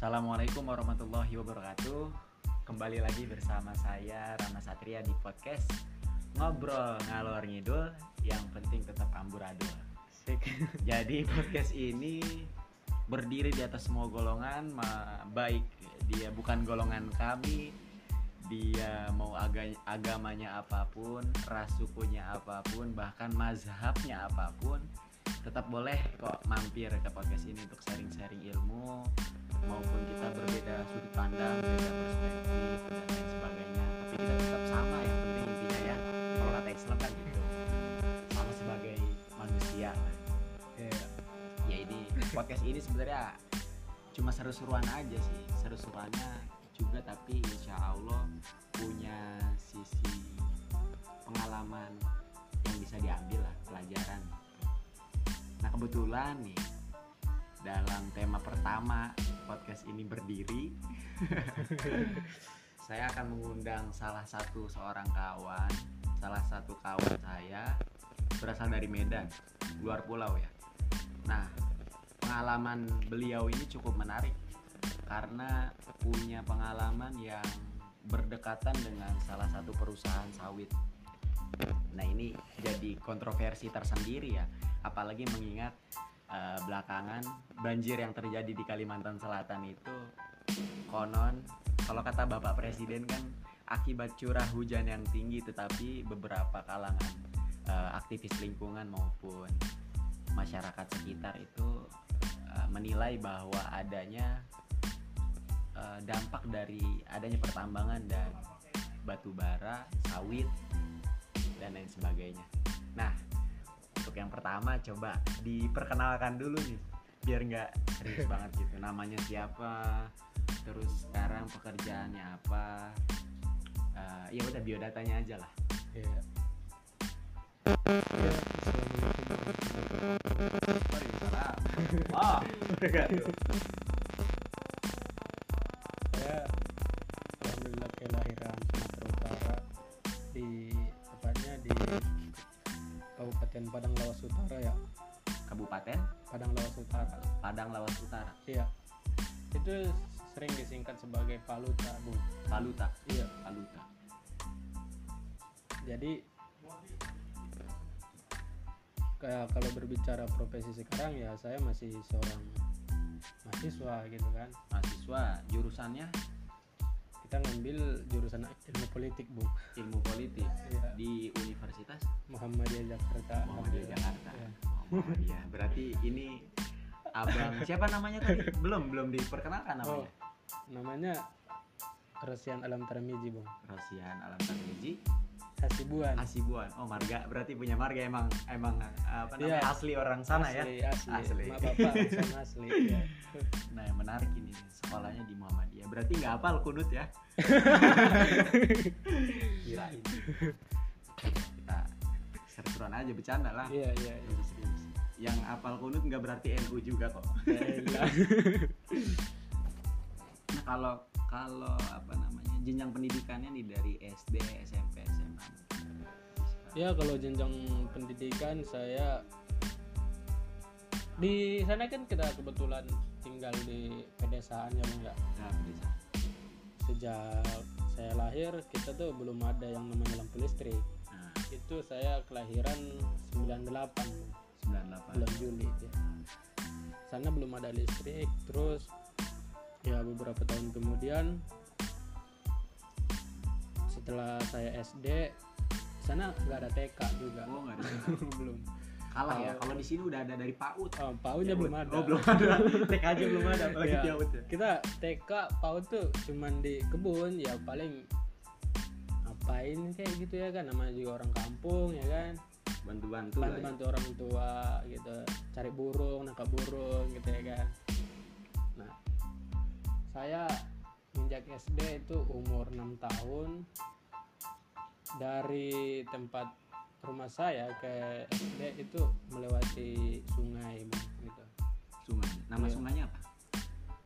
Assalamualaikum warahmatullahi wabarakatuh. Kembali lagi bersama saya Rama Satria di podcast Ngobrol ngalor ngidul Yang penting tetap amburadul Jadi podcast ini berdiri di atas semua golongan Baik dia bukan golongan kami Dia mau aga- agamanya apa pun Ras sukunya apa pun Bahkan mazhabnya apa pun tetap boleh kok mampir ke podcast ini untuk sharing-sharing ilmu maupun kita berbeda sudut pandang, beda perspektif dan lain sebagainya. Tapi kita tetap sama yang penting intinya ya. Kalau kata Islam kan gitu. Sama sebagai manusia. Iya. Ya ini podcast ini sebenarnya cuma seru-seruan aja sih. Seru-seruannya juga tapi insya Allah punya sisi pengalaman yang bisa diambil lah pelajaran. Nah kebetulan nih dalam tema pertama podcast ini berdiri. Saya akan mengundang salah satu seorang kawan salah satu kawan saya berasal dari Medan luar pulau ya. Nah pengalaman beliau ini cukup menarik karena punya pengalaman yang berdekatan dengan salah satu perusahaan sawit. Nah ini jadi kontroversi tersendiri ya apalagi mengingat eh, belakangan banjir yang terjadi di Kalimantan Selatan itu konon kalau kata Bapak Presiden kan akibat curah hujan yang tinggi tetapi beberapa kalangan eh, aktivis lingkungan maupun masyarakat sekitar itu eh, menilai bahwa adanya eh, dampak dari adanya pertambangan dan batu bara, sawit dan lain sebagainya. Nah, untuk yang pertama coba diperkenalkan dulu nih biar nggak serius banget gitu namanya siapa terus sekarang pekerjaannya apa Eh, ya udah biodatanya aja lah Iya. Iya, Assalamualaikum warahmatullahi oh Kabupaten Padang Lawas Utara ya. Kabupaten Padang Lawas Utara. Padang Lawas Utara Iya. Itu sering disingkat sebagai Paluta, Bu. Paluta Iya. Paluta Jadi kayak kalau berbicara profesi sekarang ya saya masih seorang mahasiswa gitu kan. mahasiswa jurusannya Kita ngambil jurusan ilmu politik, Bu. ilmu politik Iya. di Universitas Muhammadiyah Jakarta. Muhammadiyah Jakarta Iya. Muhammadiyah berarti ini abang siapa namanya tadi belum belum diperkenalkan Oh, namanya namanya Rosian Alam Tarmizi, Bung. Rosian Alam Tarmizi Hasibuan. Hasibuan oh marga berarti punya marga emang emang apa namanya Iya. asli orang sana ya asli, asli. Asli. Mak bapak asli. Iya. nah yang menarik ini sekolahnya di Muhammadiyah berarti nggak hafal kunut ya gila ini kita seru-seruan aja bercanda lah Iya, iya. iya. serius yang hafal kunut nggak berarti NU juga kok Elah. nah kalau kalau apa namanya jenjang pendidikannya nih dari SD SMP SMA ya kalau jenjang pendidikan saya di sana kan kita kebetulan tinggal di pedesaan ya Bung ya. Nah, bisa. Sejak saya lahir kita tuh belum ada yang namanya lampu listrik. Nah, Itu saya kelahiran 98 Bung. 98 bulan Juli ya. Sana belum ada listrik, terus ya beberapa tahun kemudian setelah saya SD sana nggak ada TK juga. Oh nggak ada belum. Kalah ya? Kalau- di sini udah ada dari PAUD. Oh, PAUD-nya belum ada. Oh belum ada. TK aja belum ada apalagi Ya, PAUD ya. Kita TK PAUD tuh cuman di kebun ya paling ngapain kayak gitu ya kan namanya juga orang kampung ya kan. Bantu-bantu ya. bantu-bantu orang tua gitu cari burung nangkap burung gitu ya kan. Nah saya menjak SD itu umur 6 tahun dari tempat rumah saya ke SD itu melewati sungai gitu. Sungai. Nama Iya. sungainya apa?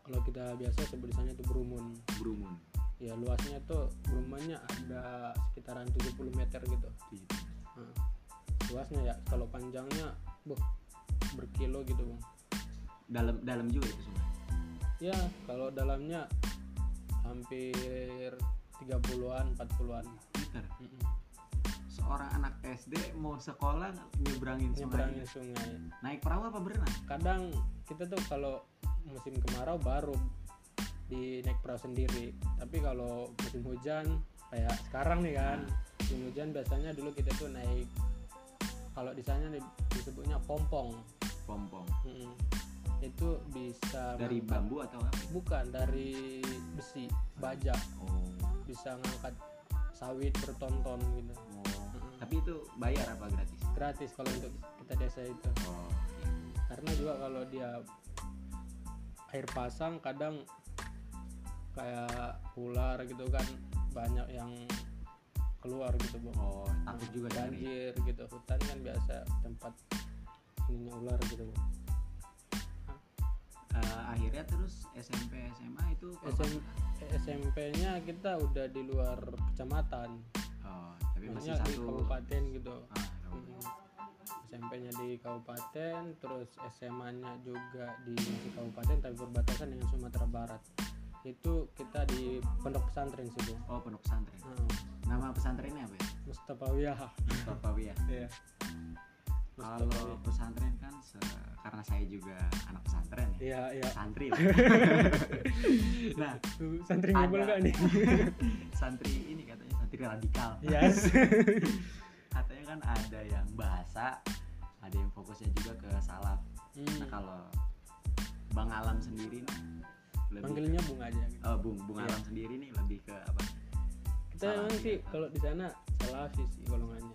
Kalau kita biasa sebut di sana itu Berumun Brumun. Ya luasnya tuh Berumunnya ada sekitaran 70 meter gitu. Nah, luasnya ya kalau panjangnya buh berkilo gitu bang. Dalam dalam juga itu sungai? Ya kalau dalamnya hampir 30-an 40-an meter Mm-mm. seorang anak SD mau sekolah nyebrangin sungai. Nyebrangin sungai. Naik perahu apa berenang? Kadang kita tuh kalau musim kemarau baru di naik perahu sendiri. Tapi kalau musim hujan kayak sekarang nih kan musim hujan biasanya dulu kita tuh naik kalau di sana di- disebutnya pompong. Pompong. Mm-mm. itu bisa dari bambu atau apa? Bukan dari besi baja oh, bisa ngangkat sawit bertonton gitu. Oh. Tapi itu bayar apa gratis? Gratis kalau untuk kita desa itu. Oh iya. karena juga kalau dia air pasang kadang kayak ular gitu kan banyak yang keluar gitu bang oh takut juga banjir gitu. Hutan kan biasa tempat ininya ular gitu bang SMP SMA itu SM SMP-nya kita udah di luar kecamatan. Oh tapi masih maksudnya di satu. kabupaten gitu. Ah, Mm. SMP-nya di kabupaten terus SMA-nya juga di masih kabupaten tapi berbatasan dengan Sumatera Barat. Itu kita di pondok pesantren sih bu oh pondok pesantren. Nah, nama pesantrennya apa ya? Mustafa Wiyah. Mustafa Wiyah. Iya. Kalau pesantren kan se- karena saya juga anak pesantren ya Iya, iya. santri lah nah Santri Ada. ngobel gak nih? santri ini katanya santri radikal Yes. katanya kan ada yang bahasa ada yang fokusnya juga ke salaf nah Hmm. kalau bang alam sendiri nih lebih Panggilnya Bung aja. Gitu. oh bung bung Iya. alam sendiri nih lebih ke apa Kita memang sih kalau di sana salafi sih golongannya.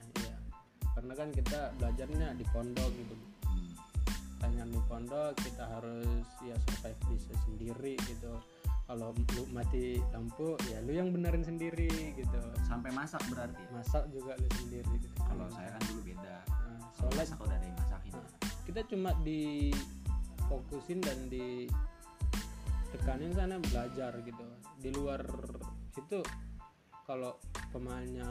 Karena kan kita belajarnya di pondok gitu. Hmm. Tanya di pondok kita harus ya survive bisa sendiri gitu. Kalau lu mati lampu ya lu yang benerin sendiri gitu. sampai masak berarti ya? Masak juga lu sendiri gitu. kalau saya kan dulu beda Nah, sholat masak udah ada yang masakin Nah, kita cuma di fokusin dan di tekanin sana belajar gitu di luar itu kalau pemainnya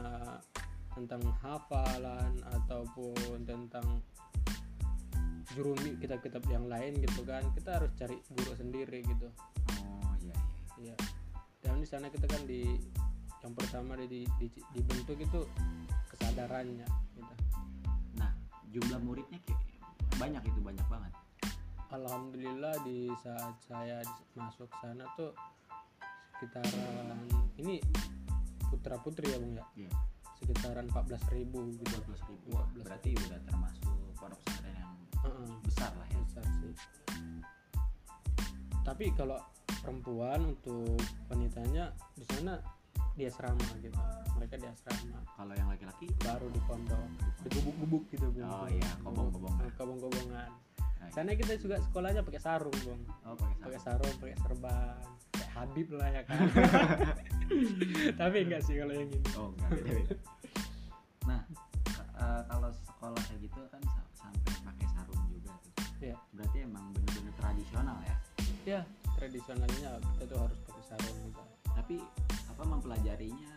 tentang hafalan ataupun tentang jurumi kitab-kitab yang lain gitu kan. Kita harus cari guru sendiri gitu. Oh iya iya. Ya dan di sana kita kan di yang pertama di, di- di- dibentuk itu kesadarannya gitu. Nah jumlah muridnya kayak banyak itu banyak banget. Alhamdulillah di saat saya masuk sana tuh sekitaran ini putra putri ya bung ya? Iya sekitaran 14.000 ribu gitu. 14 ribu. 14.000. berarti udah termasuk pondok pesantren yang Heeh, besar lah ya. Besar sih. Tapi kalau perempuan untuk wanitanya di sana di asrama gitu. Mereka di asrama. Kalau yang laki-laki? Baru di pondok. Di gubuk-gubuk gitu oh iya kobong-kobongan. Kobong-kobongan Nah, sana kita juga sekolahnya pakai sarung bung. Oh pakai sarung. Pakai serban. Kayak Habib lah ya kan. Tapi enggak sih kalau yang ini. Oh enggak beda beda. Nah eh, kalau sekolah kayak gitu kan sa- sampai pakai sarung juga tuh. Iya. berarti emang bener-bener tradisional ya? Ya tradisionalnya kita tuh harus pakai sarung gitu tapi apa mempelajarinya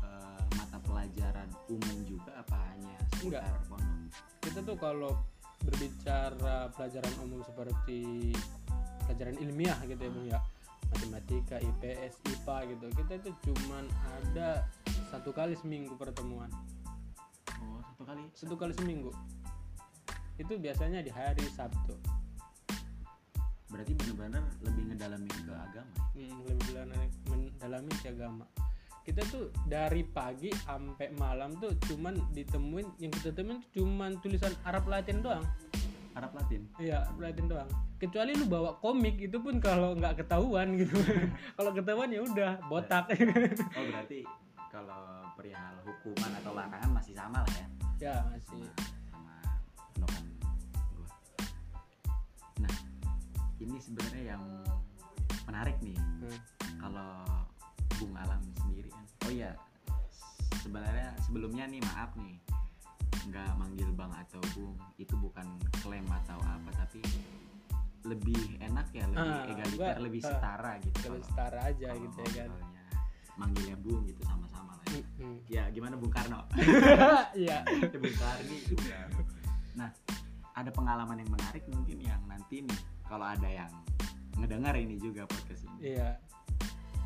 eh, mata pelajaran umum juga apa hanya Enggak. pondok? Kita tuh kalau berbicara pelajaran umum seperti pelajaran ilmiah gitu ya bung ya. Matematika IPS IPA gitu. Kita itu cuman ada satu kali seminggu pertemuan. Oh satu kali? Satu kali seminggu. Itu biasanya di hari Sabtu. Berarti bener-bener lebih ngedalamin ke agama? Hmm, lebih mendalami- mendalami si agama kita tuh dari pagi sampai malam tuh cuman ditemuin yang kita temuin cuman tulisan Arab Latin doang. Arab Latin? Iya Arab Latin doang. Kecuali lu bawa komik itu pun kalau nggak ketahuan gitu. Kalau ketahuan ya udah botak. Oh berarti kalau perihal hukuman atau larangan masih sama lah ya? Ya masih. Sama pendokan gua. Nah, ini sebenarnya yang menarik nih. Hmm. kalau Bung Alam. Oh iya, sebenarnya sebelumnya nih maaf nih nggak manggil Bang atau Bung itu bukan klaim atau apa tapi lebih enak ya lebih Ah, egaliter gua- lebih ah, setara gitu kalau kalau setara aja kalau gitu ya kan manggilnya Bung gitu sama-sama lah ya. Hmm. ya gimana Bung Karno? Iya. Ya, Bung Karni. Juga. Nah, ada pengalaman yang menarik mungkin yang nanti nih kalau ada yang ngedengar ini juga podcast ini. Iya.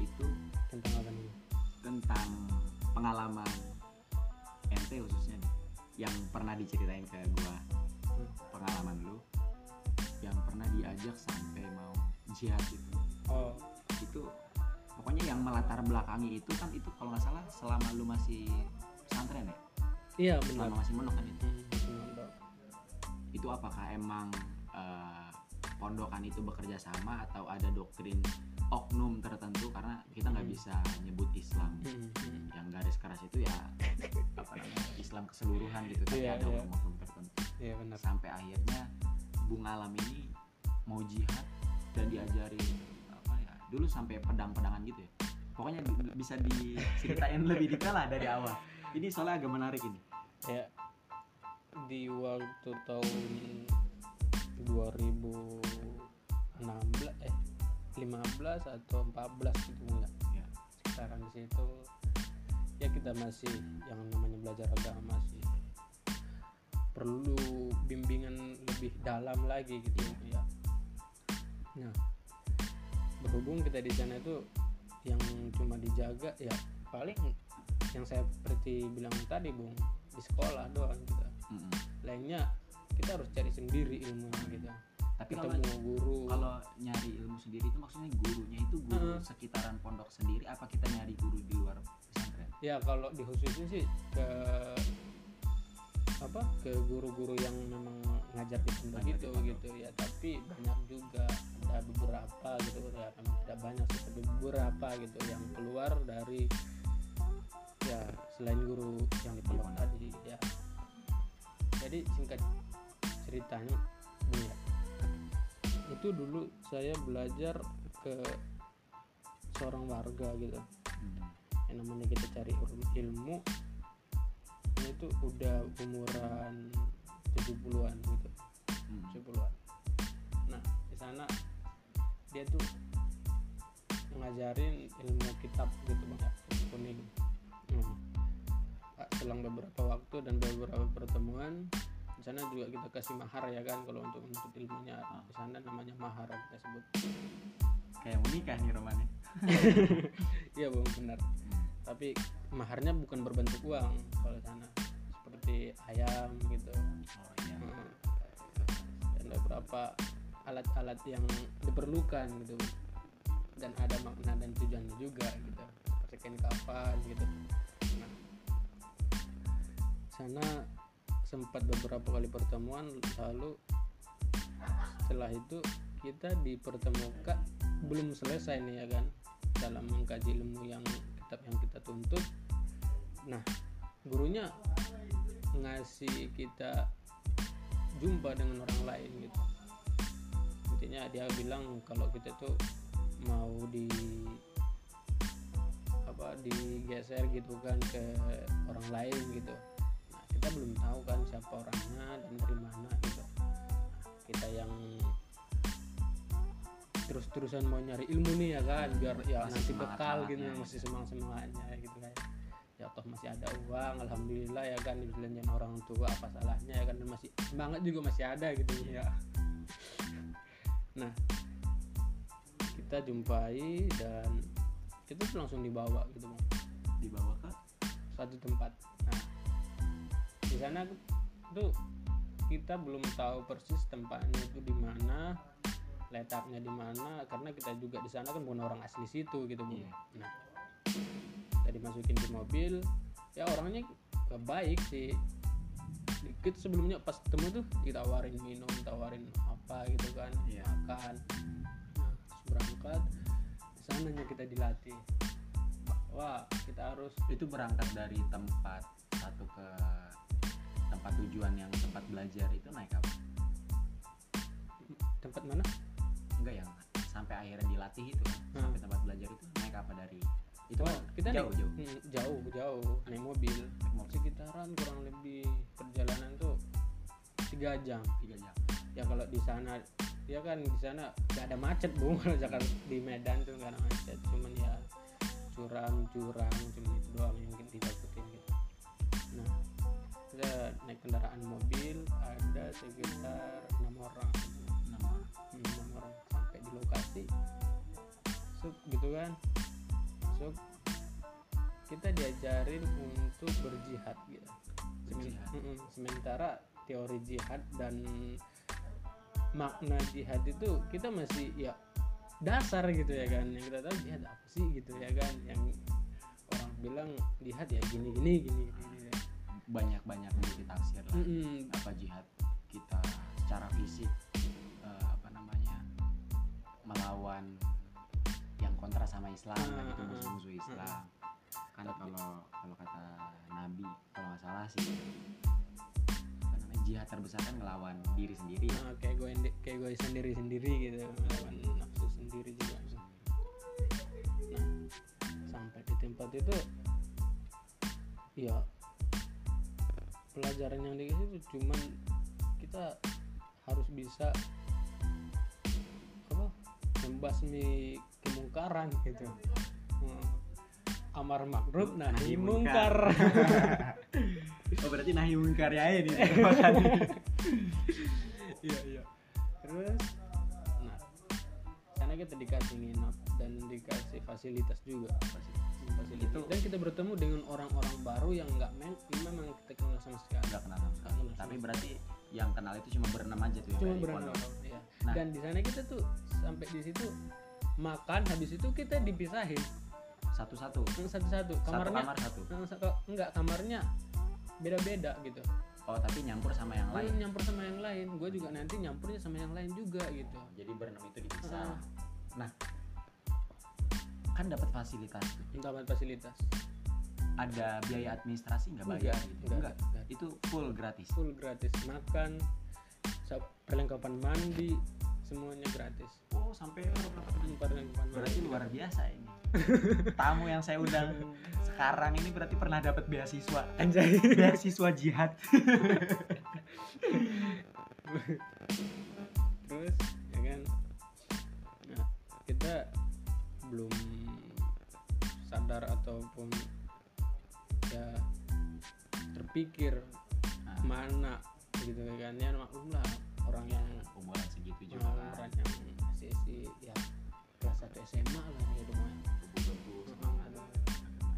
Itu tentang apa nih tentang pengalaman ente khususnya nih yang pernah diceritain ke gua. Pengalaman lu yang pernah diajak sampai mau jihad itu. Oh. Itu pokoknya yang melatar belakangi itu kan itu kalau nggak salah selama lu masih pesantren ya? Iya benar. Selama masih mondok kan itu? Hmm, itu apakah emang eh, pondokan itu bekerja sama atau ada doktrin oknum tertentu? Karena kita nggak Hmm. bisa nyebut Islam. Hmm, hmm. yang garis keras itu ya apa namanya Islam keseluruhan gitu tapi Iya, ada iya. oknum tertentu. Iya benar. Sampai akhirnya Bung Alam ini mau jihad dan diajari apa ya dulu sampai pedang-pedangan gitu ya. Pokoknya bisa diceritain lebih detail lah dari awal. Ini soalnya agak menarik ini. Ya di waktu tahun 2016 eh 15 atau 14 gitu ya sekitaran di situ. Ya kita masih yang namanya belajar agama masih perlu bimbingan lebih dalam lagi gitu ya. Nah berhubung kita di sana itu yang cuma dijaga ya paling yang saya seperti bilang tadi bung di sekolah doang kita. Mm-mm. lainnya kita harus cari sendiri ilmunya gitu tapi kalau guru. kalau nyari ilmu sendiri itu maksudnya gurunya itu guru Heeh. sekitaran pondok sendiri apa kita nyari guru di luar pesantren? Ya kalau di khususnya sih ke apa ke guru-guru yang memang ngajar di pondok Ngajar di gitu gitu ya. Tapi banyak juga ada beberapa gitu ya tidak banyak sih tapi beberapa gitu yang keluar dari ya selain guru yang di pondok tadi ya. Jadi singkat ceritanya ya itu dulu saya belajar ke seorang warga gitu Hmm. yang namanya kita cari ilmu, tuh udah umuran 70-an gitu Hmm. 70-an nah di sana dia tuh ngajarin ilmu kitab gitu bang kuning Hmm. Selang beberapa waktu dan beberapa pertemuan di sana juga kita kasih mahar ya kan kalau untuk untuk ilmunya. Di sana namanya mahar kita sebut. Kayak mau nikah nih romannya iya bang benar. Tapi maharnya bukan berbentuk uang kalau di sana. Seperti ayam gitu. Oh iya. Hmm. dan beberapa alat-alat yang diperlukan gitu. Dan ada makna dan tujuannya juga gitu. Seperti kain kafan gitu. Nah sana sempat beberapa kali pertemuan lalu setelah itu kita dipertemukan belum selesai nih ya kan dalam mengkaji ilmu yang kitab yang kita tuntut. Nah gurunya ngasih kita jumpa dengan orang lain gitu. Intinya dia bilang kalau kita tuh mau di apa digeser gitu kan ke orang lain gitu kita belum tahu kan siapa orangnya dan dari mana gitu. Nah, kita yang terus-terusan mau nyari ilmu nih ya kan biar ya Masih nanti bekal gitu semangatnya. masih semangat semangatnya gitu kan. Ya toh masih ada uang alhamdulillah ya kan dibelanjain orang tua apa salahnya ya kan dan masih semangat juga masih ada gitu. Ya nah kita jumpai dan kita tuh langsung dibawa gitu bang. Dibawa ke satu tempat di sana tuh kita belum tahu persis tempatnya itu di mana letaknya di mana karena kita juga di sana kan bukan orang asli situ gitu bu Iya. nah kita dimasukin di mobil ya orangnya gak baik sih dikit sebelumnya pas ketemu tuh ditawarin minum tawarin apa gitu kan Iya. makan nah terus berangkat di sananya kita dilatih bahwa kita harus itu berangkat dari tempat satu ke tempat tujuan yang tempat belajar itu naik apa? Tempat mana? Enggak yang sampai akhirnya dilatih itu kan Hmm. sampai tempat belajar itu naik apa dari itu? Oh, kan kita jauh naik, jauh Hmm, jauh jauh. Naik mobil. Naik mobil. sekitaran kurang lebih perjalanan tuh tiga jam. Tiga jam. Ya kalau di sana ya kan di sana gak ada macet bung kalau Jakarta di Medan tuh gak ada macet. Cuman ya curam curang cuma itu doang yang gitu nah kita naik kendaraan mobil ada sekitar enam orang. Hmm, enam orang. Sampai di lokasi. So gitu kan? So kita diajarin untuk berjihad gitu. Semen- Berjihad. Sementara teori jihad dan makna jihad itu kita masih ya dasar gitu ya kan. Yang kita tahu jihad apa sih gitu ya kan. Yang orang bilang jihad ya gini gini gini, gini. Banyak banyak tafsir lah. Mm-mm. apa jihad kita secara fisik eh, apa namanya melawan yang kontra sama Islam kan itu Ah, ah, musuh-musuh Islam. Kan kalau kalau kata Nabi kalau nggak salah sih apa namanya jihad terbesar kan ngelawan diri sendiri ya. Nah, kayak gue kayak gue sendiri sendiri gitu melawan nafsu sendiri juga. Nah sampai di tempat itu ya pelajaran yang dikasih itu cuman kita harus bisa apa membasmi kemungkaran gitu. Hmm. amar makruf nahi mungkar. Oh berarti nahi mungkar ya ini. Iya iya. Terus nah karena kita dikasih nginap dan dikasih fasilitas juga. Fasilitas. Itu- dan kita bertemu dengan orang-orang baru yang nggak men memang kita kenal sama sekali. Nggak kenal sama sekali. Tapi berarti yang kenal itu cuma berenam aja tuh ya cuma dari berenang pondok. ya. Nah. dan di sana kita tuh sampai di situ makan habis itu kita dipisahin. Satu-satu? Satu-satu. Satu kamarnya kamar satu? Yang satu- enggak kamarnya beda-beda gitu. Oh tapi nyampur sama yang Lu lain? nyampur sama yang lain. Gue juga nanti nyampurnya sama yang lain juga gitu. Jadi berenam itu dipisah. Ah. nah kan dapat fasilitas tuh. Dapat fasilitas. Ada biaya administrasi nggak Enggak, bayar gitu? enggak, enggak enggak. itu full gratis? Full gratis. Makan perlengkapan mandi semuanya gratis. Oh sampai perlengkapan berarti luar biasa ini. Tamu yang saya undang sekarang ini berarti pernah dapat beasiswa. Anjay. Beasiswa jihad. Terus ya kan? Nah kita belum sadar ataupun ya terpikir Nah, mana gitu kan. Ya maklum lah orang yang umuran segitu juga. orang kan yang sesi ya kelas 1 SMA lah gitu mah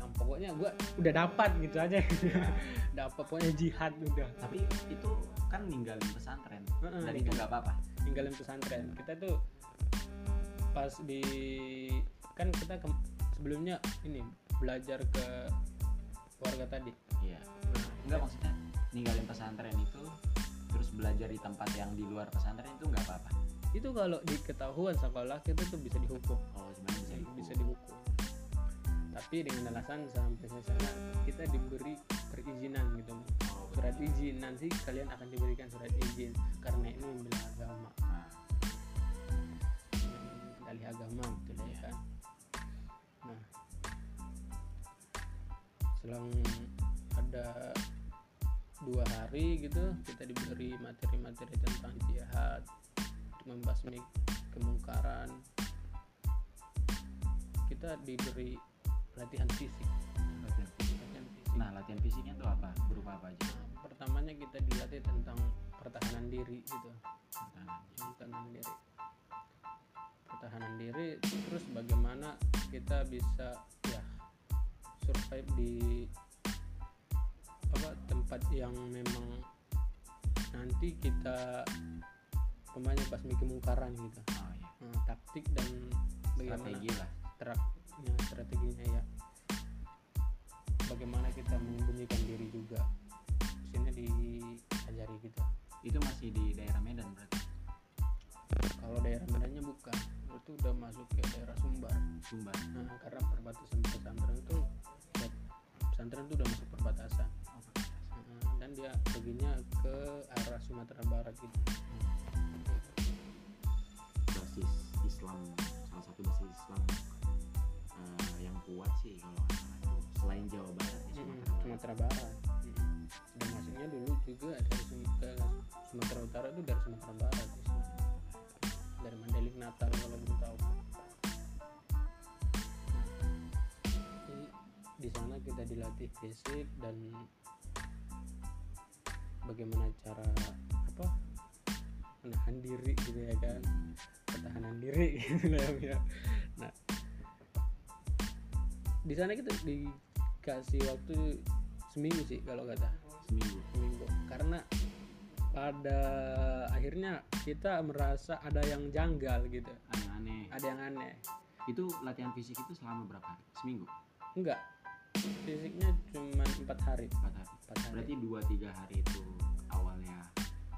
yang pokoknya gua udah dapat gitu aja. Dapat pokoknya jihad udah. Tapi itu kan ninggalin pesantren. Heeh, dan itu nggak apa-apa. Tinggalin pesantren. Kita tuh pas di kan kita ke- sebelumnya ini belajar ke warga tadi. Iya. Nggak maksudnya ninggalin pesantren itu terus belajar di tempat yang di luar pesantren itu nggak apa-apa? Itu kalau di ketahuan sekolah kita tuh bisa dihukum. Oh sebenarnya bisa dihukum. bisa dihukum. Tapi dengan alasan sampai sana kita diberi perizinan gitu Oh, surat izin. Nanti kalian akan diberikan surat izin karena ini membela agama. Nah, dalih agama gitu ya kan selang ada dua hari gitu kita diberi materi-materi tentang jihad membasmi kemungkaran. Kita diberi latihan fisik. Latihan fisik. latihan fisik. Nah latihan fisiknya tuh apa? Berupa apa aja? Nah, pertamanya kita dilatih tentang pertahanan diri gitu. Pertahanan. pertahanan diri. Pertahanan diri terus bagaimana kita bisa ya survive di apa tempat yang memang nanti kita pemainnya basmi kemungkaran gitu. Oh iya. Nah, taktik dan strategi lah. strategi strateginya ya. Bagaimana kita menyembunyikan diri juga sini diajari gitu. Itu masih di daerah Medan berarti? Kalau daerah Medannya bukan itu udah masuk ke daerah Sumbar. Sumbar. Nah karena perbatasan pesantren itu pesantren itu udah masuk perbatasan oh, Perbatasan. Dan dia perginya ke arah Sumatera Barat gitu basis Islam salah satu basis Islam eh, yang kuat sih kalau itu selain Jawa Barat Mm, Sumatera Barat. Sumatera Barat Mm. dan masuknya dulu juga dari Sumatera Utara itu dari Sumatera Barat Islam. dari Mandailing Natal kalau belum tahu di sana kita dilatih fisik dan bagaimana cara apa menahan diri gitu ya kan. Pertahanan diri gitu lah ya. Nah di sana kita dikasih waktu seminggu sih kalau kata seminggu. Seminggu. Karena pada akhirnya kita merasa ada yang janggal gitu. Aneh-aneh ada yang aneh. Itu latihan fisik itu selama berapa? Hari seminggu? Enggak fisiknya cuma empat hari. Empat hari. Hari. Berarti dua tiga hari itu awalnya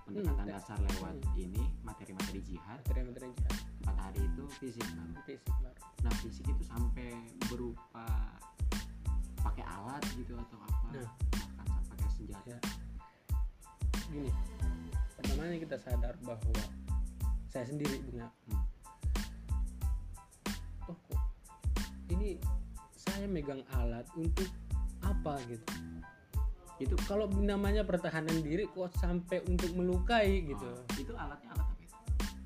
pendekatan Hmm, dasar lewat ini materi-materi jihad. Materi-materi jihad. Empat hari itu fisik baru. Fisik baru. Nah fisik itu sampai berupa pakai alat gitu atau apa? Nah. bahkan pakai senjata. Ya. Gini. Pertamanya kita sadar bahwa saya sendiri punya. Hmm. oh kok? Ini saya megang alat untuk apa gitu. Itu kalau namanya pertahanan diri kok sampai untuk melukai gitu. Oh, itu alatnya alat apa itu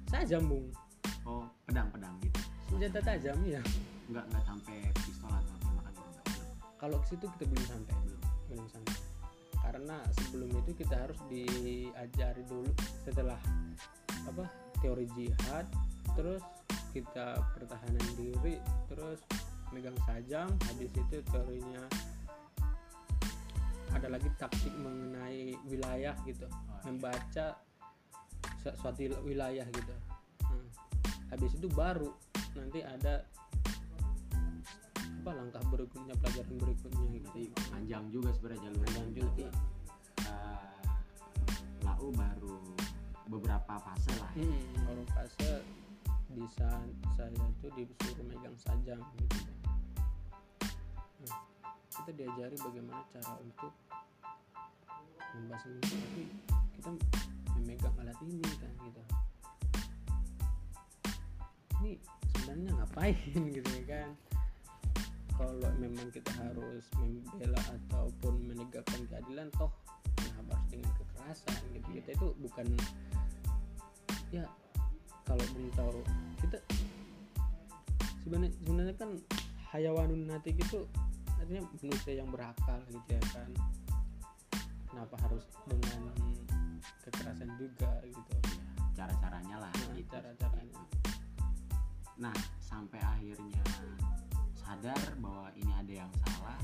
saya jambung. Oh pedang-pedang gitu. Senjata tajam ya nggak nggak sampai pistol atau tembakan gitu belum kalau ke situ kita belum sampai. Belum. Belum sampai. Karena sebelum itu kita harus diajari dulu setelah apa teori jihad terus kita pertahanan diri terus megang sajam habis itu teorinya ada lagi taktik mengenai wilayah gitu Oh, iya. membaca su- suatu wilayah gitu Hmm. habis itu baru nanti ada apa langkah berikutnya pelajaran berikutnya gitu panjang juga sebenarnya jalurnya. Panjang juga. Eh, lau baru beberapa fase lah. ya. Hmm, baru fase di saat saya itu disuruh megang sajam gitu. Nah, kita diajari bagaimana cara untuk membahas ini tapi kita memegang alat ini kan gitu. Ini sebenarnya ngapain gitu ya kan? Kalau memang kita harus membela ataupun menegakkan keadilan toh kenapa harus dengan kekerasan gitu kita itu bukan ya kalau belum tahu kita sebenarnya sebenarnya kan hayawanun natik itu artinya manusia yang berakal gitu ya kan kenapa harus dengan kekerasan juga gitu Cara-caranya lah. nah, gitu. cara-caranya Nah, sampai akhirnya sadar bahwa ini ada yang salah.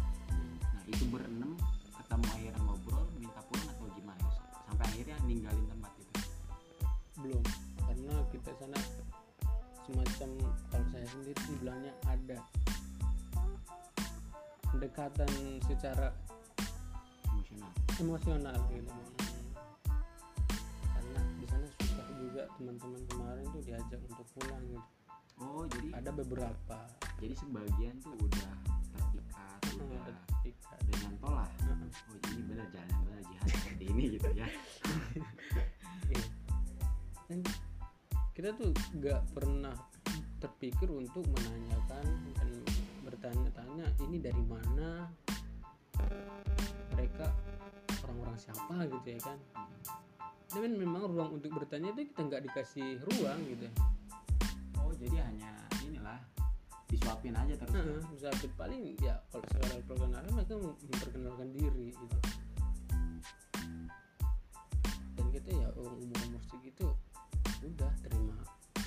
Nah, itu berenam ketemu akhirnya ngobrol, minta pulang atau gimana? Yus? Sampai akhirnya ninggalin tempat itu. belum karena kita sana semacam kalau saya sendiri bilangnya ada pendekatan secara Emosional. emosional gitu karena di sana susah juga teman-teman kemarin tuh diajak untuk pulang gitu Oh, jadi ada beberapa jadi sebagian tuh udah terpikat, yang udah ada terikat. dengan. Heeh. Oh, ini benar jalan benar jihad seperti ini gitu ya. Iya. Dan kita tuh nggak pernah terpikir untuk menanyakan dan bertanya-tanya ini dari mana? Mereka orang-orang siapa? Gitu ya kan. Dan memang ruang untuk bertanya itu kita nggak dikasih ruang gitu. Oh, jadi hanya inilah disuapin aja terus. ya? Heeh, bisa paling ya kalau secara perkenalan mereka memperkenalkan diri gitu. Dan kita ya umur umur segitu udah terima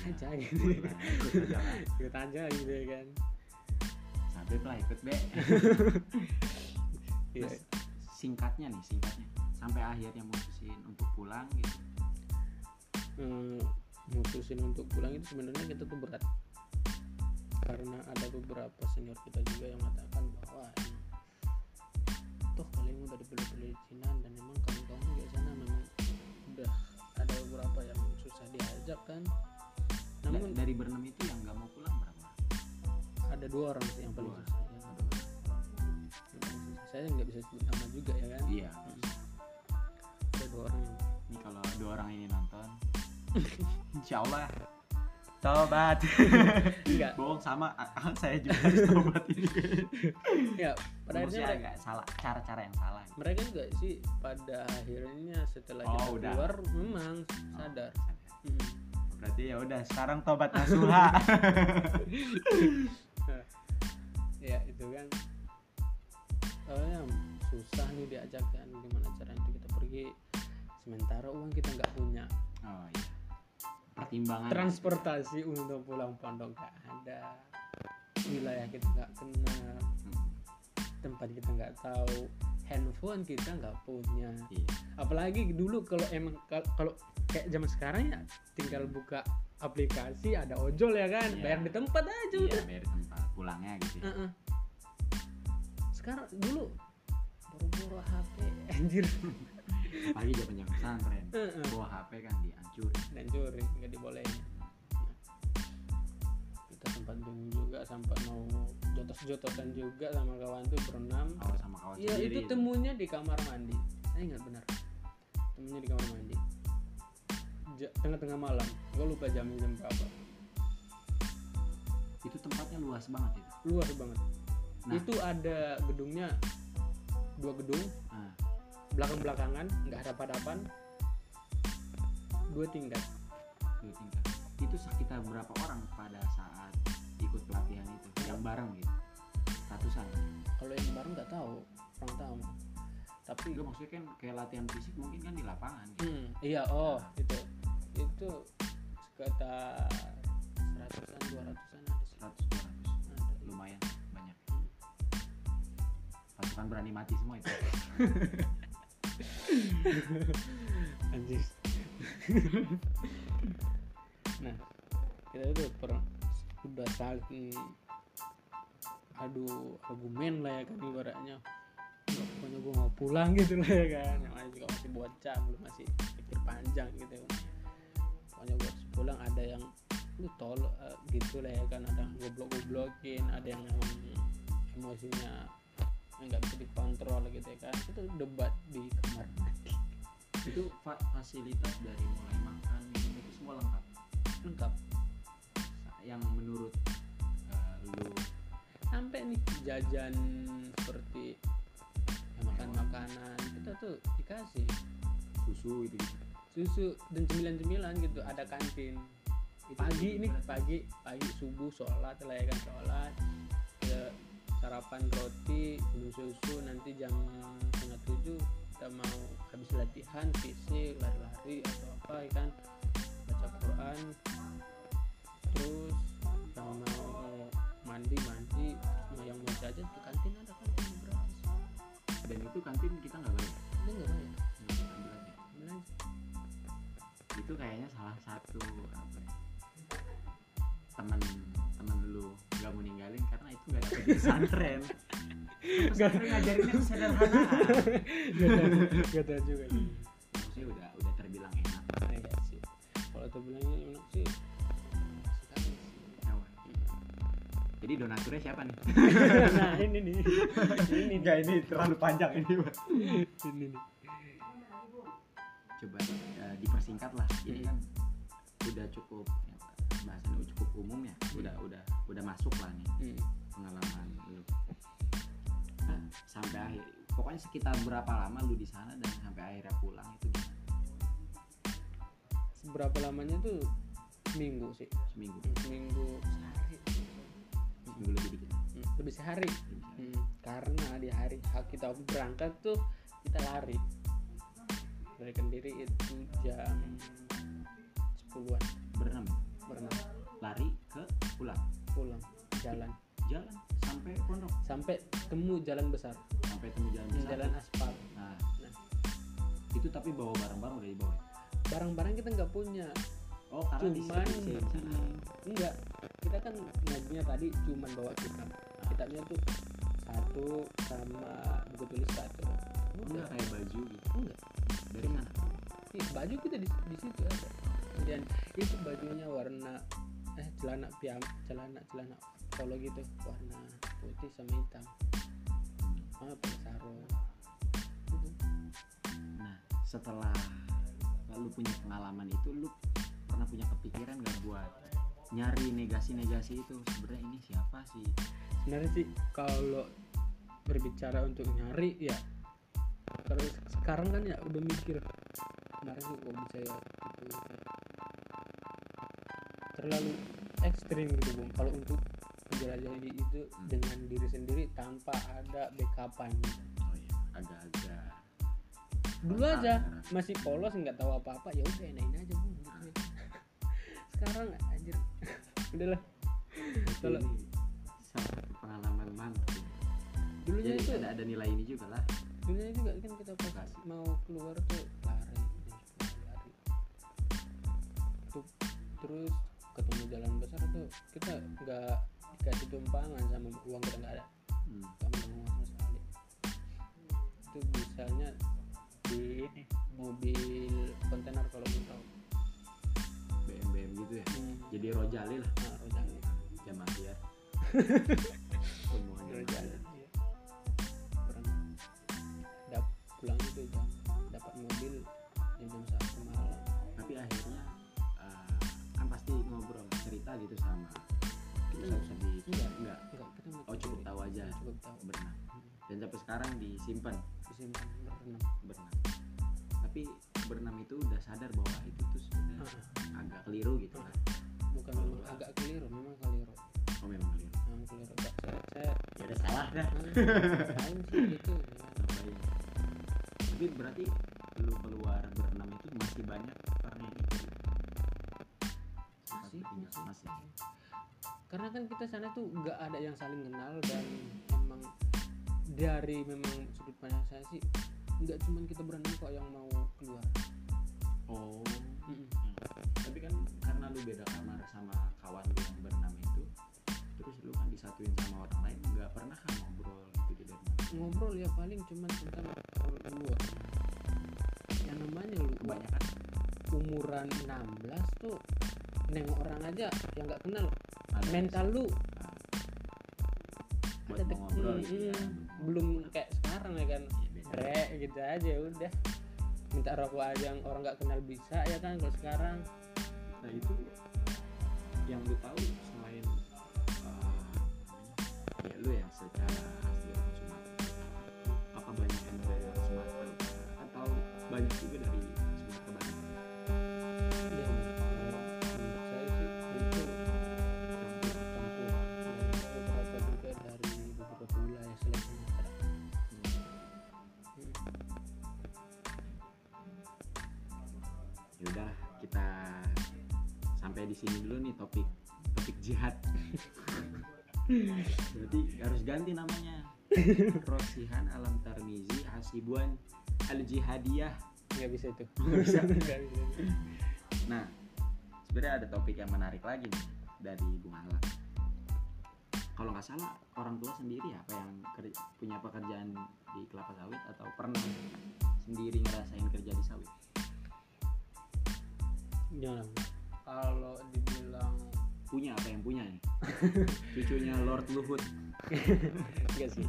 aja gitu Nah, ikut aja ikut aja gitu ya kan Sampai lah ikut be. Iya. Terus singkatnya nih, singkatnya. Sampai akhirnya mutusin untuk pulang gitu. Eh, mutusin untuk pulang itu sebenarnya kita tuh berat karena ada beberapa senior kita juga yang mengatakan bahwa toh kalian udah dibeli perizinan dan memang kawan-kawan di sana memang udah ada beberapa yang susah diajak kan namun dari berenam itu ada dua orang sih yang paling susah saya nggak bisa sebut nama juga ya kan Iya. ada dua orang Ini kalau dua orang ini nonton, insya Allah tobat. enggak Bohong sama saya juga harus tobat ini. ya pada akhirnya Maksudnya mereka, agak salah, cara-cara yang salah. mereka juga sih pada akhirnya setelah Oh, kita udah. keluar memang sadar Hmm. Berarti ya udah sekarang tobat nasuha. ya itu kan. Soalnya susah nih diajakkan gimana caranya itu kita pergi. Sementara uang kita nggak punya. Oh iya. pertimbangan. Transportasi untuk pulang pondok nggak ada. Wilayah kita nggak kenal. Hmm, tempat kita nggak tahu handphone kita nggak punya iya. apalagi dulu kalau emang kal- kalau kayak zaman sekarang ya tinggal buka aplikasi ada ojol ya kan Iya. bayar di tempat aja iya udah dari tempat pulangnya gitu ya. Heeh. sekarang dulu boro-boro HP anjir pagi zaman jam pesantren Heeh. bawa HP kan dihancurin dan curi nggak dibolehin kita sempat bingung juga sampai mau jotos-jotosan juga sama kawan tuh berenam kalau sama kawan Iya sendiri itu temunya di kamar mandi. Saya ingat benar. Temunya di kamar mandi. Tengah-tengah malam. Gue lupa jamnya jam berapa. itu tempatnya luas banget itu Luas banget. Nah. Itu ada gedungnya dua gedung nah, belakang-belakangan nggak ada hadapan dua tingkat dua tingkat itu sekitar berapa orang pada saat bareng gitu. Ratusan. Kalau yang bareng nggak tahu kurang tahu. Tapi Enggak maksudnya kan kayak latihan fisik mungkin kan di lapangan gitu. hmm, iya oh itu. Itu sekitar seratusan dua ratusan ada 100 200 Ada. lumayan banyak. Pasukan berani mati semua itu. Anjir nah kita itu per udah saling adu argumen lah ya kan ibaratnya. Nggak, pokoknya gue mau pulang gitu lah ya kan. Yang lain juga masih bocah belum masih pikir panjang gitu. Pokoknya gue harus pulang ada yang lu tol eh, gitu lah ya kan. Ada yang goblok goblokin ada yang emosinya nggak bisa dikontrol gitu ya kan. Itu debat di kamar mandi. Itu fa- fasilitas dari mulai makan minum itu semua lengkap? Lengkap. Yang menurut eh, lu sampai nih jajan seperti ya, makan makanan kita tuh dikasih. Susu itu gitu susu dan cemilan-cemilan gitu ada kantin. Pagi nih. pagi pagi subuh sholat lah ya kan sholat. Ya, sarapan roti minum susu nanti jam setengah tujuh kita mau habis latihan fisik lari-lari atau apa ya kan. Baca Quran. Terus yang mau mandi mandi mau jajan ke kantin ada kantin gratis dan itu kantin kita nggak bayar. Ini nggak bayar? Ambil aja. ambil aja. Itu kayaknya salah satu apa ya, temen temen lu nggak mau ninggalin karena itu nggak dapet di pesantren. Pesantren ngajarinnya kesederhanaan Gak tahu, juga sih. maksudnya udah udah terbilang enak. Iya sih. Kalau tuh jadi donaturnya siapa nih nah ini nih. ini enggak ini terlalu panjang ini Pak. ini nih. coba eh, dipersingkat lah ini kan udah cukup ya, bahasannya udah cukup umum ya udah udah udah masuk lah nih Hmm. pengalaman lu nah sampai akhir pokoknya sekitar berapa lama lu di sana dan sampai akhirnya pulang itu gimana? Seberapa lamanya tuh seminggu sih. seminggu Seminggu sehari. Lebih dikit Hmm, Lebih sehari. Hmm, Karena di hari kita berangkat tuh kita lari. Dari Kendiri itu jam 10-an berenam. Berenang lari ke pulang. Pulang. Jalan. Jalan sampai pondok. Sampai temu jalan besar. Sampai temu jalan besar. jalan aspal. Nah. Nah. itu tapi bawa barang-barang udah dibawa. Barang-barang kita nggak punya oh karena cuman di sana. hmm, enggak. Kita kan ngajinya tadi cuman bawa kitab. Kitabnya tuh satu sama buku tulis satu. Enggak udah kayak baju gitu? Enggak. Dari mana? Ih, baju kita di, di situ ada. Dan itu bajunya warna eh celana piam celana celana polo gitu. Warna putih sama hitam. Sama pakai sarung Gitu. nah setelah lu punya pengalaman itu lu pernah punya kepikiran gak buat nyari negasi-negasi itu sebenarnya ini siapa sih sebenarnya sih kalau berbicara untuk nyari ya kalau sekarang kan ya udah mikir kemarin sih kok bisa ya gitu. terlalu ekstrim gitu bung kalau untuk menjelajahi itu dengan diri sendiri tanpa ada backupan gitu. oh iya agak-agak dulu Kontak, aja masih polos nggak tahu apa-apa ya udah enain aja bung. Sekarang anjir. Udahlah. Kalau- pengalaman mantap dulunya jadi itu ada ada nilai ini juga lah. Dulunya juga kan kita pas mau keluar tuh lari jam 10 lari. Tuh terus ketemu jalan besar tuh kita nggak dikasih tumpangan sama uang kita nggak ada. Hmm. nggak mau sama sekali. Itu bisanya di mobil rojali lah nah rojali jamaah ya semuanya. Rojali iya. dap pulang itu jam dapat mobil jam jam satu malam. Tapi akhirnya eh, kan pasti ngobrol cerita gitu sama kita Hmm. usah di Enggak. enggak oh cukup tahu aja. Cukup tahu. Berenang Hmm. dan sampai sekarang disimpan. Disimpan ngapain sih Ngapain? tapi berarti lu keluar berenam itu masih banyak yang ikut Masih, masih masih karena kan kita sana tuh nggak ada yang saling kenal dan emang dari memang sudut pandang saya sih nggak cuman kita berenang kok yang mau keluar oh tapi kan karena lu beda kamar sama kawan lu yang berenam itu terus lu kan disatuin sama orang lain nggak pernah kan ngobrol gitu di dalam ngobrol ya paling cuman tentang lu yang namanya lu kebanyakan. umuran 16 tuh nengok orang aja yang nggak kenal. Ada mental lu. Ah, buat ada ngobrol mm, gitu ya. Belum kayak sekarang ya kan. Rek gitu aja udah. Minta rokok aja yang orang nggak kenal bisa ya kan kalau sekarang. Nah itu yang lu tahu ya lu yang secara asli orang Sumatera apa banyak yang dari orang Sumatera Utara atau banyak juga dari Rosihan Alam Tarmizi Hasibuan Al Jihadiyah nggak bisa itu Nggak bisa. Nah, sebenarnya ada topik yang menarik lagi nih dari Bung Alam. Kalau nggak salah, orang tua sendiri apa yang punya pekerjaan di kelapa sawit atau pernah sendiri ngerasain kerja di sawit? jangan kalau dibilang Punya apa yang punya nih? Cucunya Lord Luhut. enggak sih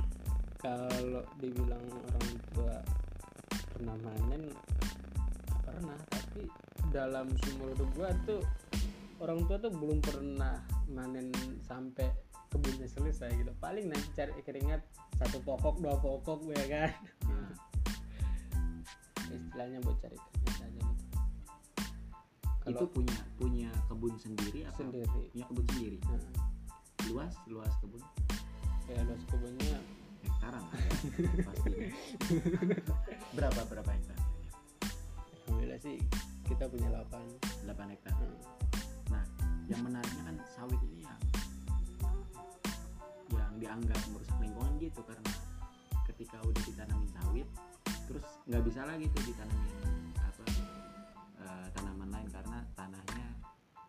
kalau dibilang orang tua pernah manen pernah. Tapi dalam sumur hidup gua tuh orang tua tuh belum pernah manen sampai kebunnya selesai gitu. Paling nanti cari keringat satu pokok dua pokok ya kan? Nah, istilahnya buat cari keringat aja gitu. Itu kalau punya punya kebun sendiri atau sendiri. punya kebun sendiri? nah, Luas, luas kebun? Ya luas kebunnya hektaran lah ya, pastinya. berapa berapa hektar? alhamdulillah sih kita punya 8 8 hektar. Nah, yang menariknya kan sawit ini yang yang dianggap merusak lingkungan gitu karena ketika udah ditanamin sawit, terus nggak bisa lagi tuh ditanamin apa eh, tanaman lain karena tanahnya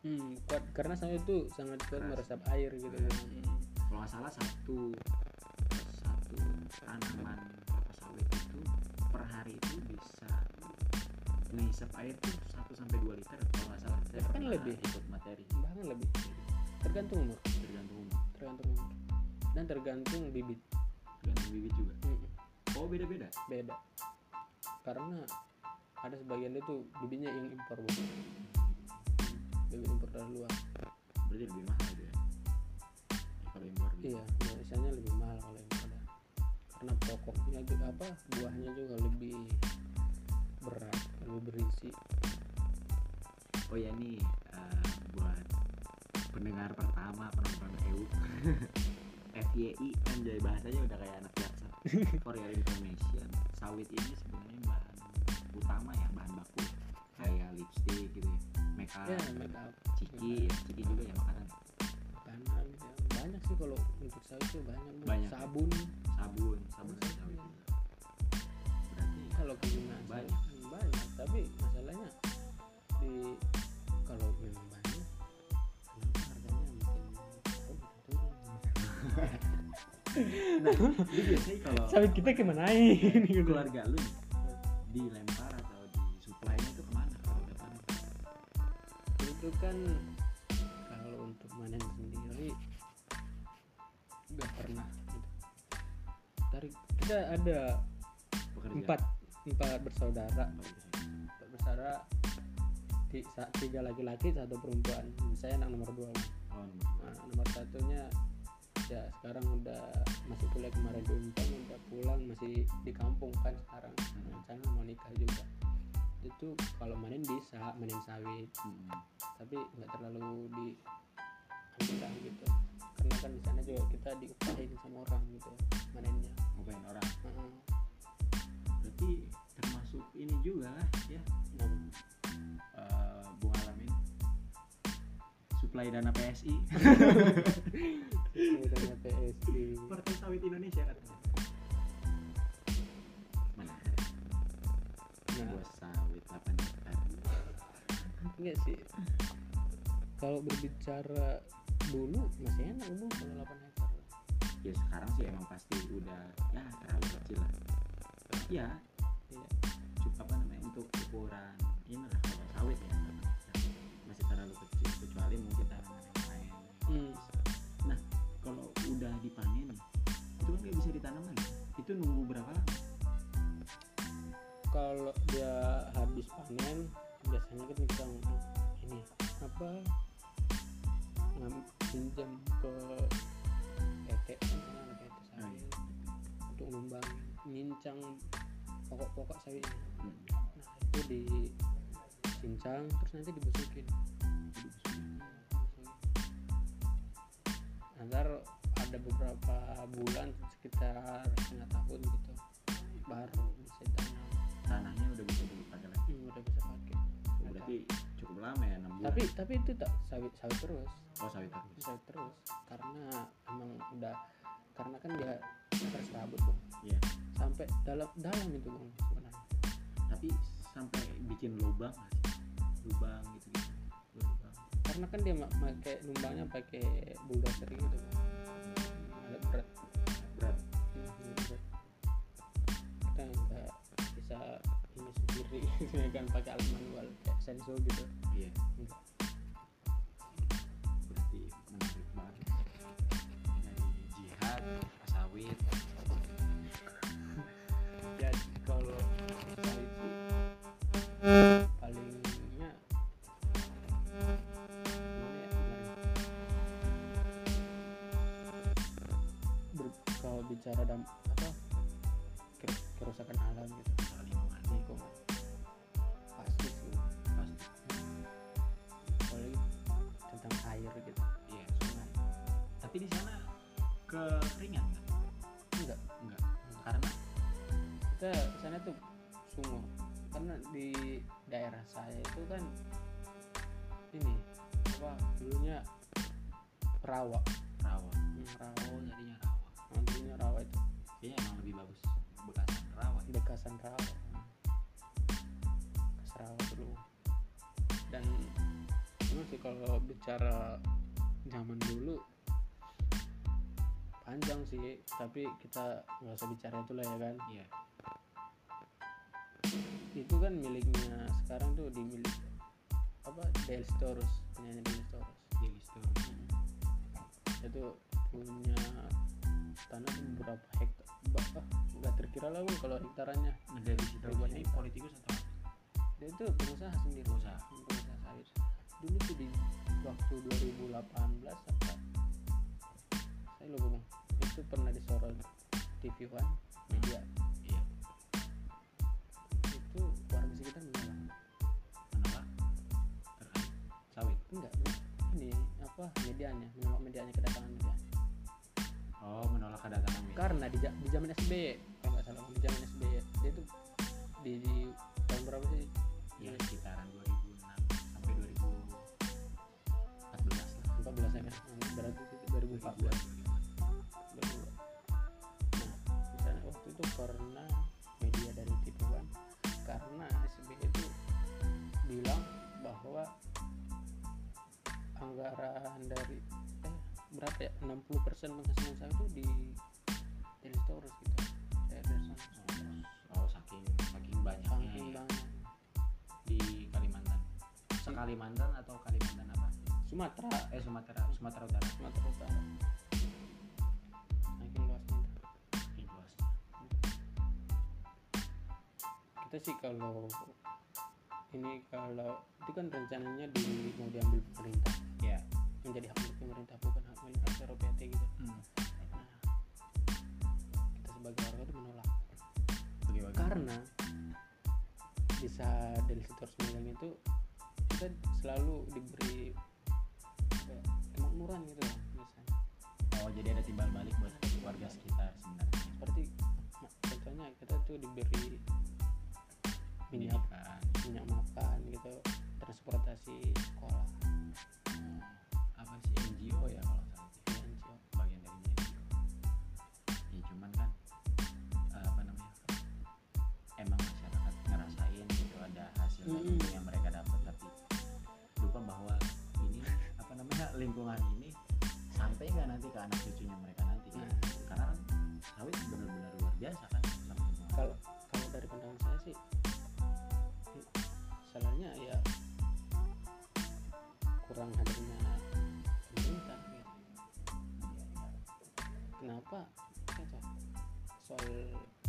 Hmm, kuat karena sawit itu sangat kuat meresap air gitu. Hmm. kalau nggak salah satu tanaman kelapa sawit itu per hari itu bisa ngisep air tuh 1 sampai 2 liter kalau nggak salah saya Kan lebih. ikut materi Bahkan lebih. Tergantung umur, tergantung umur tergantung umur. Dan tergantung bibit. tergantung bibit juga Hmm, oh beda beda beda. Karena ada sebagian itu bibitnya yang impor, Bu. Bibit impor dari luar. berarti lebih mahal ya, ya kalau impor gitu. Iya, biasanya lebih mahal kalau impor. Karena pokoknya juga apa? Buahnya juga lebih berat, lebih berisi. oh ya nih eh, buat pendengar pertama penonton EU FYI anjay bahasanya udah kayak anak jaksa for your information sawit ini sebenarnya bahan utama ya bahan baku kayak lipstick gitu ya make up Ya, make up. ciki ya, ciki juga ya makanan makanan ya. banyak sih kalau untuk sawit tuh banyak. Banyak, ya? sabun sabun sabun sawit juga berarti kalau kegunaan Banyak. banyak tapi masalahnya di kalau memang banyak kenapa harganya makin turun turun nah lu biasanya kalau sawit kita kemanain gitu. keluarga lu dilempar atau disuplainya itu ke mana? Kalau itu kan kita ada. Pekerja empat. Empat bersaudara. Empat bersaudara. Ti- sa- tiga laki-laki satu perempuan. Saya anak nomor dua. Oh nomor dua. nah, nomor satunya ya sekarang udah masih kuliah kemarin di Unpad udah pulang masih di kampung kan sekarang. Hmm. rencana mau nikah juga. Itu kalau manen bisa manen sawit. Hmm. tapi nggak terlalu di gitu karena kan di sana juga kita diupahin sama orang gitu manennya ngupain orang. Heeh. berarti termasuk ini juga lah ya. Nah, eh, Bung Alamin suplai dana PSI ini udah PSI Partai Sawit Indonesia katanya. Mana? Nah bos sawit 8 hektar enggak sih. Kalau berbicara dulu masih enak bu kalau 8 hektar. Ya sekarang sih emang pasti udah ya terlalu kecil lah. Ya Iya. cukup apa namanya untuk ukuran ini lah kalau sawit ya masih terlalu kecil kecuali mungkin tanaman yang lain. Hmm. nah kalau udah dipanen itu kan nggak bisa ditanam lagi itu nunggu berapa lama? Kalau dia habis panen biasanya kan kita ini apa pinjam ke PT PT sawit untuk numbang nyincang pokok-pokok sawitnya. Hmm. nah itu dicincang terus nanti dibusukin Ntar ada beberapa bulan sekitar setengah tahun gitu baru bisa tanam tanahnya udah bisa dipakai lagi? Hmm, udah bisa pakai. Oh, berarti cukup lama ya 6 bulan. Tapi tapi itu tak sawit sawit terus. Oh sawit terus. Sawit terus karena emang udah karena kan dia serabut bang iya. Sampai dalam dalam itu bang sebenarnya. Tapi sampai bikin lubang lubang gitu gitu. Lubang karena kan dia pakai numbangnya pakai bulldozer gitu bang ada berat. Berat. Hmm, berat. kita nggak bisa ini sendiri kan pakai alat manual kayak sensor gitu. Iya. Enggak. berarti menarik banget dari jihad ke sawit ya kalau sih palingnya ya gimana? Ber- kalau bicara dam apa ker- kerusakan alam gitu. Lingkungan. Lingkungan daerah saya itu kan ini apa dulunya rawa. Rawa. Hmm, rawa. Oh jadinya rawa. Dulunya rawa itu. Kayaknya emang lebih bagus bekasan rawa ya. bekasan rawa. Bekas rawa dulu. Dan emang sih kalau bicara zaman dulu panjang sih. Tapi kita nggak usah bicara itu lah ya kan. Iya itu kan miliknya sekarang tuh dimilik apa? Del penyanyi Del Storus daily story itu punya tanah beberapa hektar? Ah, nggak terkira lah Bang, kalau hektarannya. Nah dari situ. Ini hektar. politikus atau apa? dia itu pengusaha sendiri. Pengusaha. pengusaha sawit. Dulu tuh di waktu 2018 apa? Saya lupa bang. Itu pernah disorot TV One media apa medianya menolak medianya kedatangan media oh menolak kedatangan media karena di, di zaman SB kalau nggak salah di zaman SBY dia itu di, di tahun berapa sih? Ya sekitaran 2006 sampai 2014 lah. 14 ya berarti itu 2014 nah misalnya waktu itu karena media dari TV One karena SBY itu bilang bahwa anggaran dari eh berapa ya? 60% penghasilan saya itu di Telestorus gitu. Daerah sana. Oh saking saking banyaknya saking ya. banget di Kalimantan. Sekalimantan atau Kalimantan apa? Sumatera. Eh Sumatera Sumatera Utara. Sumatera Utara. Saking luasnya. Itu. Ini luas. kita sih kalau ini kalau itu kan rencananya di mau diambil pemerintah menjadi hak milik pemerintah bukan hak milik secara PT gitu. Hmm. nah kita sebagai warga itu menolak. Bagaimana? karena bisa dari sektor sembilan itu kita selalu diberi kemakmuran gitu lah misalnya. Oh jadi ada timbal balik buat warga sekitar sebenarnya. Seperti ma- contohnya kita tuh diberi minyak minyak makan gitu transportasi sekolah itu yang mereka dapat tapi lupa bahwa ini apa namanya lingkungan ini sampai nggak nanti ke anak cucunya mereka nanti kan? Nah. karena kan sawit benar-benar luar biasa kan? Kalau kalau dari pandangan saya sih salahnya ya kurang hadirnya pemerintah iya. kenapa? Soal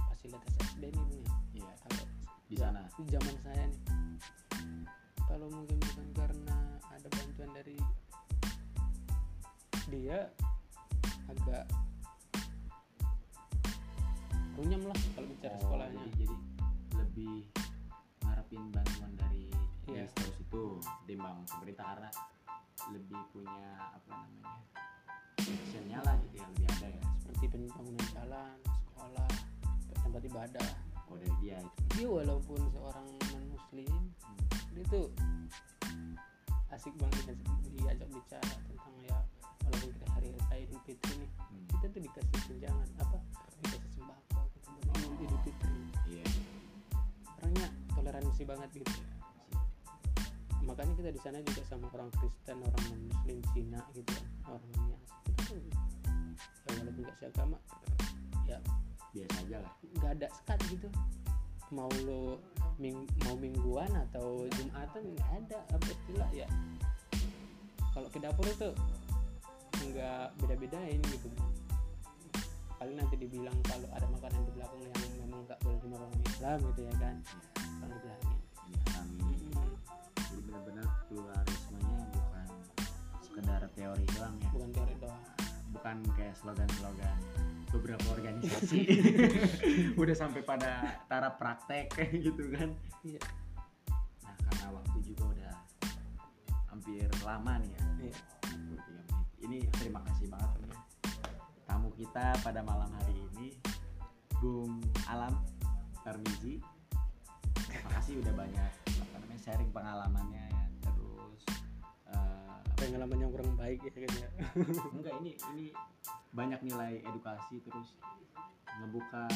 fasilitas SD Bung, ya Iya, kalau di sana. di zaman saya nih kalau mungkin bukan karena ada bantuan dari dia agak runyam lah kalau bicara Oh, sekolahnya jadi, jadi lebih ngarepin bantuan dari Iya. yeah. itu timbang pemerintah karena lebih punya apa namanya actionnya lah gitu ya lebih ada ya seperti pembangunan jalan sekolah tempat ibadah oh dari dia itu dia walaupun seorang non muslim dia tuh asik banget diajak, diajak bicara tentang ya walaupun kita hari idul fitri nih Hmm. kita tuh dikasih tunjangan apa dikasih sembako gitu buat idul- fitri. Iya. Orangnya toleransi banget gitu. Makanya kita di sana juga sama orang Kristen orang Muslim Cina gitu kan orang Nias kita tuh ya walaupun gak seagama ya biasa aja lah. nggak ada sekat gitu. Mau lo ming, mau mingguan atau jumatan nggak ada. Apa istilah ya? Kalau ke dapur itu nggak beda-bedain gitu. Paling nanti dibilang kalau ada makanan di belakang yang memang nggak boleh dimakan orang Islam gitu ya kan. Kalau dibilangin. Ini kami jadi benar-benar pluralismenya bukan sekedar teori doang ya. Bukan teori doang. Bukan kayak slogan-slogan beberapa organisasi. Udah sampai pada taraf praktek kayak gitu kan. Iya. Nah karena waktu juga udah hampir lama nih ya. Iya. 23 menit. ini terima kasih banget ya. tamu kita pada malam hari ini Bung Alam Tarmizi. Terima kasih udah banyak apa namanya sharing pengalamannya pengalaman yang kurang baik ya kan ya enggak ini ini banyak nilai edukasi terus ngebuka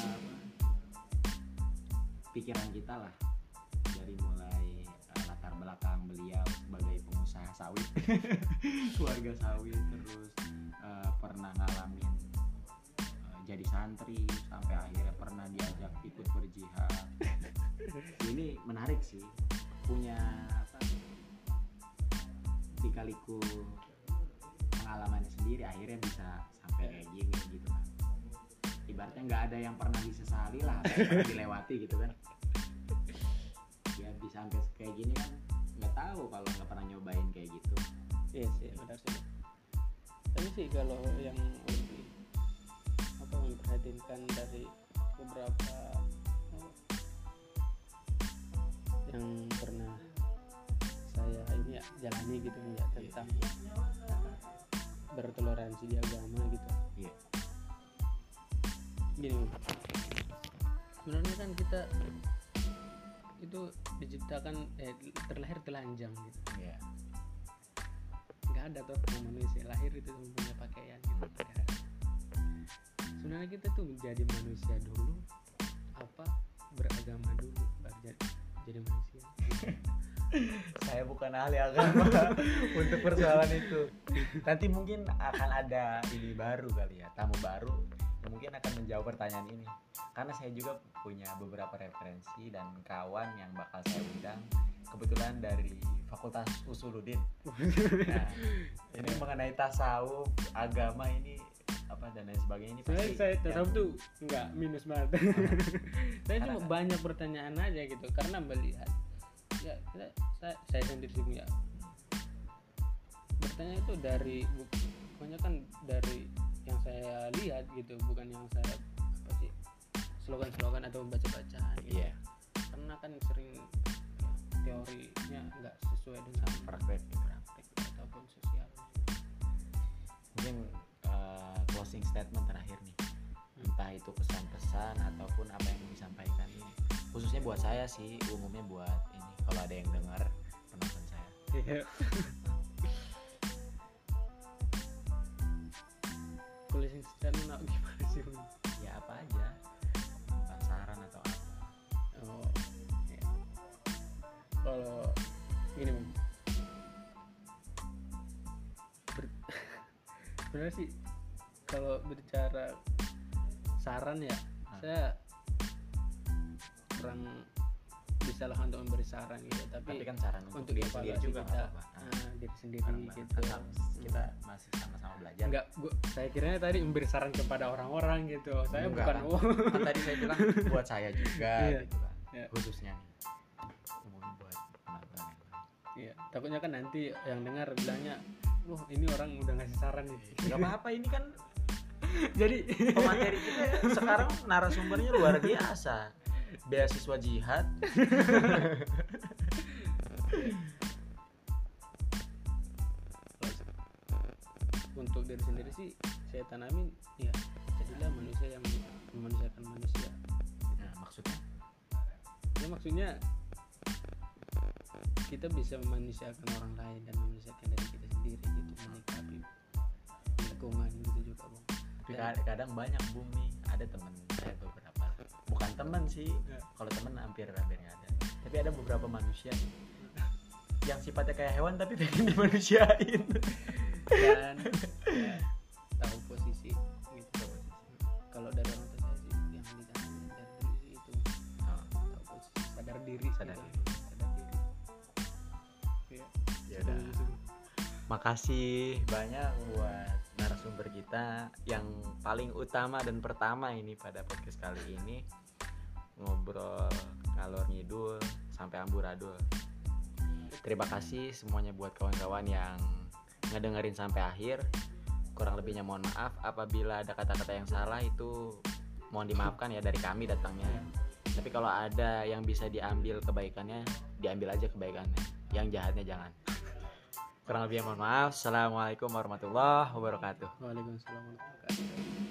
pikiran kita lah. Dari mulai eh, latar belakang beliau sebagai pengusaha sawit keluarga sawit terus eh, pernah ngalamin eh, jadi santri sampai akhirnya pernah diajak ikut berjihad. Ini menarik sih punya apa dikaliku pengalamannya sendiri akhirnya bisa sampai kayak gini gitu kan. Ibaratnya nggak ada yang pernah disesali lah apa yang pernah dilewati gitu kan. Ya bisa sampai kayak gini kan nggak tahu kalau nggak pernah nyobain kayak gitu. Iya sih benar sih. Tapi sih kalau yang lebih apa memperhatikan dari beberapa apa, yang pernah saya ini ya jalani gitu ya tentang bertoleransi di agama gitu. Iya. Gini sebenarnya kan kita itu diciptakan eh, terlahir telanjang gitu. Iya. Nggak ada tuh manusia lahir itu punya pakaian gitu sebenarnya kita tuh menjadi manusia dulu apa beragama dulu baru jadi, jadi manusia saya bukan ahli agama untuk persoalan itu. Nanti mungkin akan ada ini baru kali ya tamu baru. Yang mungkin akan menjawab pertanyaan ini. Karena saya juga punya beberapa referensi dan kawan yang bakal saya undang kebetulan dari Fakultas Usuluddin. Nah, ini mengenai tasawuf agama ini apa dan lain sebagainya ini pasti saya tasawuf tuh nggak minus banget. Saya cuma banyak pertanyaan aja gitu karena melihat ya kita- saya, saya sendiri sih punya bertanya itu dari bu- kebanyakan dari yang saya lihat gitu bukan yang saya apa sih slogan-slogan atau baca-bacaan gitu. iya. Karena kan sering ya, teorinya nggak sesuai dengan praktek. praktek ataupun sosial. Mungkin uh, closing statement terakhir nih. Entah itu pesan-pesan ataupun apa yang disampaikan ini. Khususnya buat saya sih umumnya buat ini kalau ada yang dengar penonton saya Iya. Closing statement gimana sih? Ya apa aja saran atau apa Oh, iya. Kalau gini bang, Ber- sebenarnya sih kalau berbicara saran ya, Ah. saya kurang bisa lah untuk memberi saran gitu. Tapi, tapi kan saran untuk, untuk diri sendiri juga kita, nggak apa-apa. Nah, ah, diri sendiri bareng-bareng. gitu. Kan kita masih sama-sama belajar Enggak, gua, saya kiranya tadi memberi saran kepada orang-orang gitu. Saya Enggak, bukan kan? oh. kan tadi saya bilang buat saya juga Iya. gitu kan Iya. khususnya nih buat penonton Iya, takutnya kan nanti yang dengar bilangnya, wah ini orang udah ngasih saran nih. nggak apa-apa ini kan Jadi pemateri kita sekarang narasumbernya luar biasa beasiswa jihad untuk diri sendiri sih saya tanamin ya jadilah manusia yang memanusiakan manusia. nah, maksudnya Ya maksudnya kita bisa memanusiakan orang lain dan memanusiakan diri kita sendiri gitu menyikapi lingkungan gitu juga bang. tapi kad- kadang banyak nih ada teman saya beberapa bukan teman sih Ya. kalau teman hampir hampir nggak ada tapi ada beberapa manusia yang sifatnya kayak hewan tapi pengen dimanusiain Dan ya, tahu posisi gitu. Kalau dari orang tua sih yang dari dulu sih itu Oh, tahu posisi sadar diri Sadar gitu. diri. sadar diri Iya. ya udah makasih banyak buat narasumber kita yang paling utama dan pertama ini pada podcast kali ini. Ngobrol ngalor ngidul sampai amburadul terima kasih semuanya buat kawan-kawan yang ngedengerin sampai akhir. Kurang lebihnya mohon maaf apabila ada kata-kata yang salah itu mohon dimaafkan ya dari kami datangnya. Tapi kalau ada yang bisa diambil kebaikannya diambil aja kebaikannya. Yang jahatnya jangan kurang lebihnya mohon maaf. Assalamualaikum warahmatullahi wabarakatuh. Waalaikumsalam warahmatullahi wabarakatuh